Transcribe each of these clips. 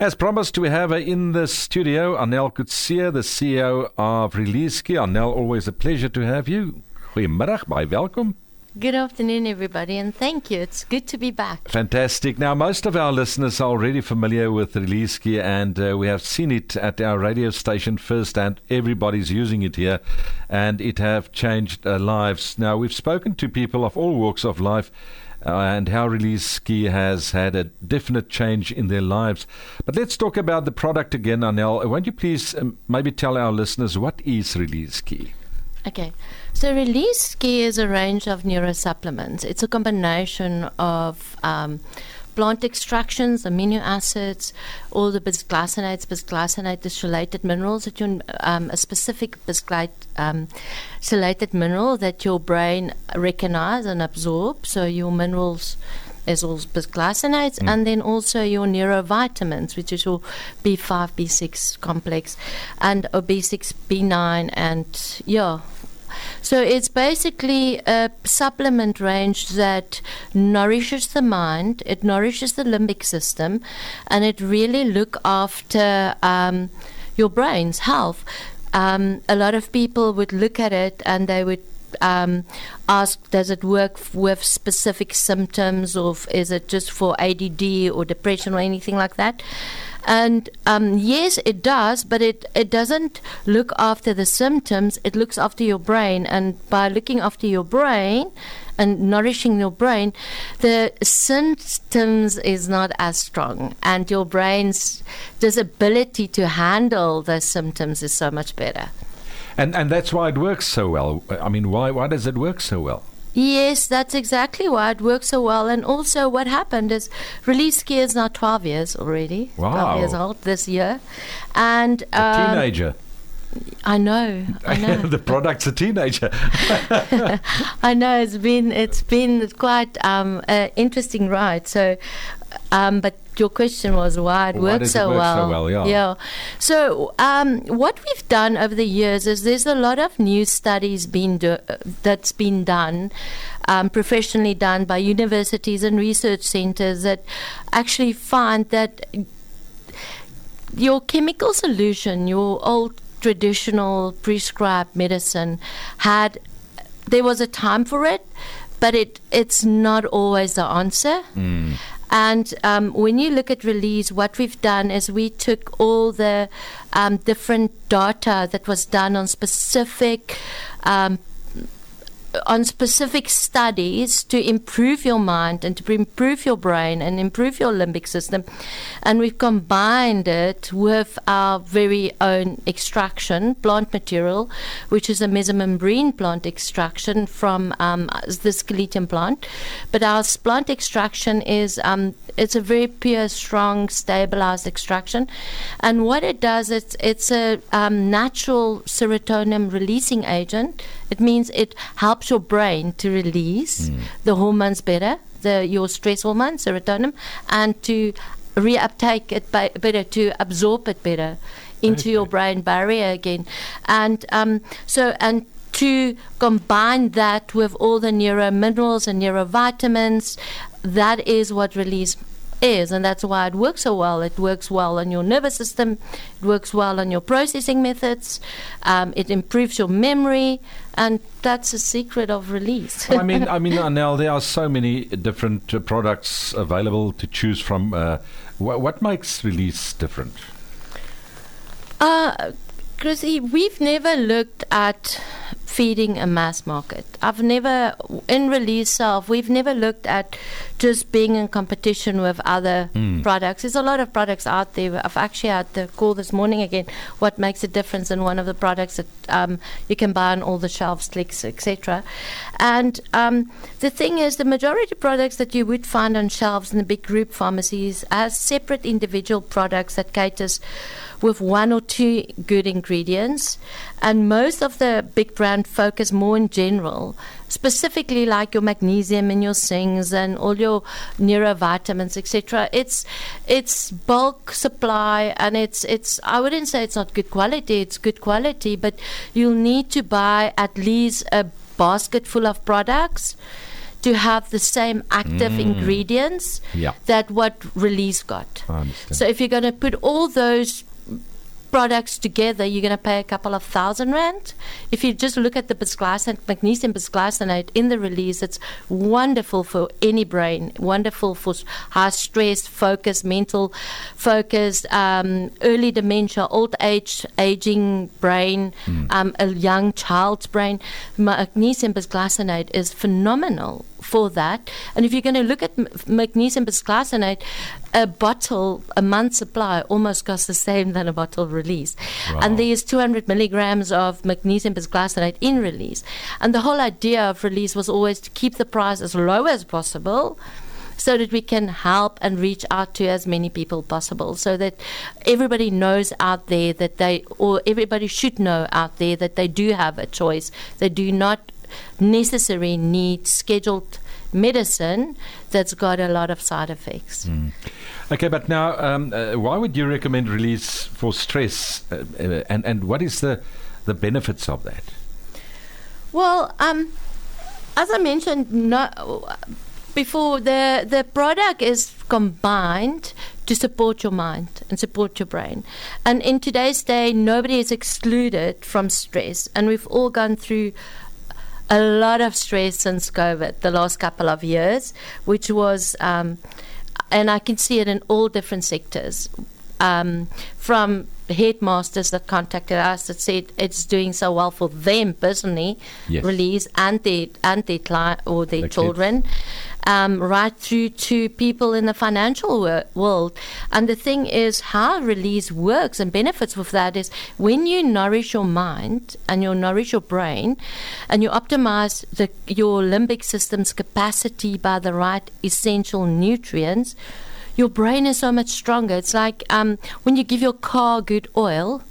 As promised, we have in the studio Anél Coetzee, the CEO of Release SCE. Arnel, always a pleasure to have you. Goedemiddag, bye, welcome. Good afternoon, everybody, and thank you. It's good to be back. Fantastic. Now, most of our listeners are already familiar with Release SCE, and uh, we have seen it at our radio station first, and everybody's using it here, and it have changed uh, lives. Now, we've spoken to people of all walks of life uh, and how Release SCE has had a definite change in their lives. But let's talk about the product again, Anél. Won't you please um, maybe tell our listeners what is Release SCE? Okay, so Release SCE is a range of neurosupplements. It's a combination of um, plant extractions, amino acids, all the bisglycinates, bisglycinate related minerals that you, um, a specific bisglycinate um, mineral that your brain recognize and absorb. So your minerals is all bisglycinates, mm. and then also your neurovitamins, which is your B5, B6 complex, and B6, B9, and yeah, so it's basically a supplement range that nourishes the mind, it nourishes the limbic system, and it really look after um, your brain's health. Um, a lot of people would look at it and they would um, ask, does it work with specific symptoms, or is it just for ADD or depression or anything like that? And um, yes, it does, but it, it doesn't look after the symptoms, it looks after your brain. And by looking after your brain, and nourishing your brain, the symptoms is not as strong, and your brain's disability to handle the symptoms is so much better. And and that's why it works so well. I mean, why why does it work so well? Yes, that's exactly why it works so well. And also, what happened is Release SCE is now 12 years already. Wow. 12 years old this year. And um, a teenager. I know. I know. the product's a teenager. I know it's been it's been quite um, an interesting ride. So, um, but your question was why it well, works so, it work well. so well. Yeah. yeah. So um, what we've done over the years is there's a lot of new studies being do- that's been done, um, professionally done by universities and research centers that actually find that your chemical solution, your old traditional prescribed medicine, had there was a time for it, but it it's not always the answer. Mm. And um, when you look at release, what we've done is we took all the um, different data that was done on specific um, on specific studies to improve your mind and to improve your brain and improve your limbic system. And we've combined it with our very own extraction, plant material, which is a mesembrine plant extraction from um, the Sceletium plant. But our plant extraction is um, it's a very pure, strong, stabilized extraction. And what it does, it's, it's a um, natural serotonin releasing agent. It means it helps your brain to release mm. the hormones better, the your stress hormone, serotonin, and to reuptake it better, to absorb it better into okay. your brain barrier again. And um, so, and to combine that with all the neurominerals and neurovitamins, that is what release is, and that's why it works so well. It works well on your nervous system, it works well on your processing methods, um, it improves your memory, and that's the secret of release. I mean, I mean, Anél, there are so many different uh, products available to choose from. Uh, wh- what makes release different? Uh, Chrissy, we've never looked at feeding a mass market. I've never, in release self, we've never looked at just being in competition with other mm. products. There's a lot of products out there. I've actually had the call this morning again. What makes a difference in one of the products that um, you can buy on all the shelves, clicks, etc. And um, the thing is, the majority of products that you would find on shelves in the big group pharmacies as separate individual products that caters with one or two good ingredients. And most of the big brand focus more in general, specifically like your magnesium and your zincs and all your neurovitamins, etc. It's it's bulk supply and it's it's I wouldn't say it's not good quality, it's good quality, but you'll need to buy at least a basket full of products to to have the same active Mm. ingredients Yeah. that what release got. So if you're going to put all those products together, you're going to pay a couple of thousand rand. If you just look at the bisglycinate, magnesium bisglycinate in the release, it's wonderful for any brain, wonderful for high stress, focus, mental focus, um, early dementia, old age, aging brain, um, a young child's brain. Magnesium bisglycinate is phenomenal for that. And if you're going to look at m- magnesium bisglycinate, a bottle, a month supply, almost costs the same than a bottle release. Wow. And there's 200 milligrams of magnesium bisglycinate in release. And the whole idea of release was always to keep the price as low as possible. So that we can help and reach out to as many people possible, so that everybody knows out there that they, or everybody should know out there that they do have a choice. They do not necessarily need scheduled medicine that's got a lot of side effects. Okay, but now, um, uh, why would you recommend release for stress, uh, uh, and and what is the the benefits of that? Well, um, as I mentioned no, before, the the product is combined to support your mind and support your brain. And in today's day, nobody is excluded from stress, and we've all gone through a lot of stress since COVID, the last couple of years, which was, um, and I can see it in all different sectors. Um, from headmasters that contacted us that said it's doing so well for them personally, Yes. release and their and their client or their The children, um, right through to people in the financial wor- world. And the thing is, how release works and benefits with that is when you nourish your mind and you nourish your brain, and you optimize the, your limbic system's capacity by the right essential nutrients. Your brain is so much stronger. It's like um, when you give your car good oil,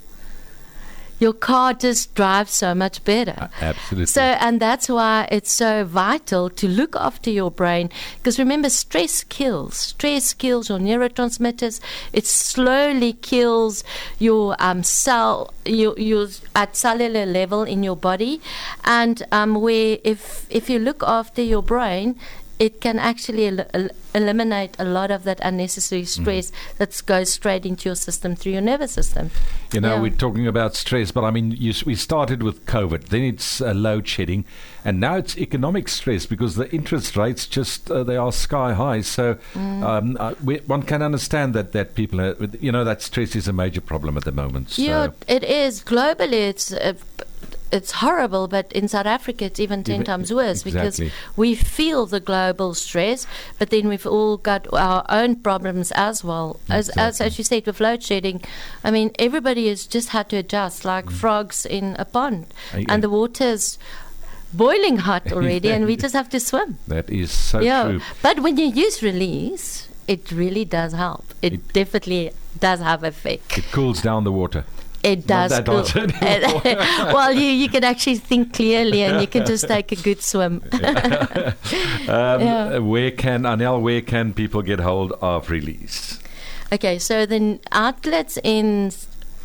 your car just drives so much better. Uh, absolutely. So, and that's why it's so vital to look after your brain. Because remember, stress kills. Stress kills your neurotransmitters. It slowly kills your um, cell, your, your at cellular level in your body. And um, where if if you look after your brain, it can actually el- el- eliminate a lot of that unnecessary Mm-hmm. stress that goes straight into your system through your nervous system. You know, Yeah. we're talking about stress, but I mean, you, s- we started with COVID, then it's uh, load shedding, and now it's economic stress because the interest rates just uh, they are sky high. So Mm. um, uh, we, one can understand that that people, are, you know, that stress is a major problem at the moment. So Yeah, it is. Globally, it's uh, p- it's horrible, but in South Africa, it's even ten Even- times worse exactly. because we feel the global stress, but then we've all got our own problems as well. As, as Exactly. as you said with load shedding, I mean, everybody has just had to adjust, like frogs in a pond, Uh, and the water's boiling hot already, and we just have to swim. that is so yeah, true. but when you use release, it really does help. It, It- definitely does have effect. It cools down the water. It Not does. hot well, you, you can actually think clearly and you can just take a good swim. Um, Yeah. Where can Anél? Where can people get hold of release? okay, so the outlets in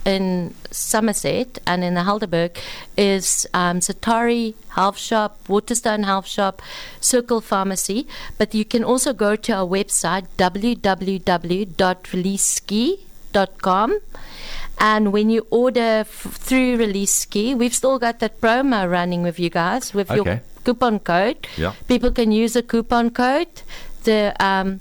in Somerset and in the Helderberg is um, Satari Health Shop, Waterstone Health Shop, Circle Pharmacy. But you can also go to our website www.releasesce.com. And when you order f- through Release SCE, we've still got that promo running with you guys with Okay. your coupon code. Yeah. People can use a coupon code. The um,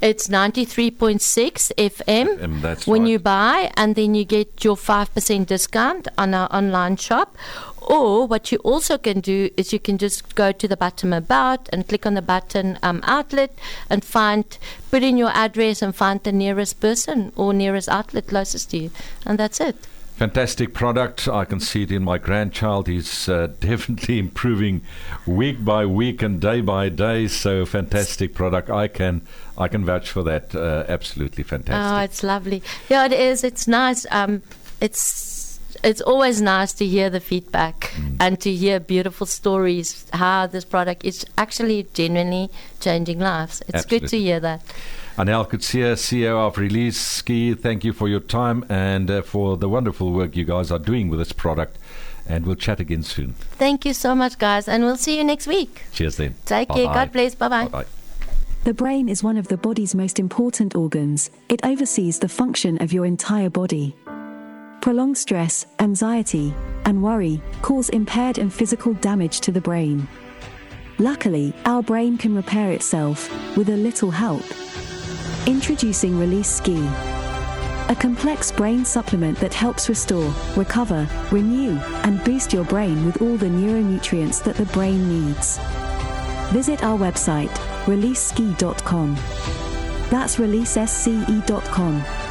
it's ninety three point six FM that's when right. you buy, and then you get your five percent discount on our online shop. Or what you also can do is you can just go to the button about and click on the button um, outlet and find, put in your address and find the nearest person or nearest outlet closest to you, and that's it. Fantastic product. I can see it in my grandchild. He's uh, definitely improving week by week and day by day. So fantastic product. I can I can vouch for that. Uh, absolutely fantastic. Oh, it's lovely. Yeah, it is. It's nice. Um, it's it's always nice to hear the feedback Mm. and to hear beautiful stories how this product is actually genuinely changing lives. It's good to hear that. Anél Coetzee, CEO of Release SCE, thank you for your time and uh, for the wonderful work you guys are doing with this product. And we'll chat again soon. Thank you so much, guys, and we'll see you next week. Cheers then. Take care. Bye-bye. God bless. Bye bye. Bye-bye. The brain is one of the body's most important organs. It oversees the function of your entire body. Prolonged stress, anxiety, and worry cause impaired and physical damage to the brain. Luckily, our brain can repair itself with a little help. Introducing Release SCE, a complex brain supplement that helps restore, recover, renew, and boost your brain with all the neuronutrients that the brain needs. Visit our website, releasesce.com. That's releasesce.com.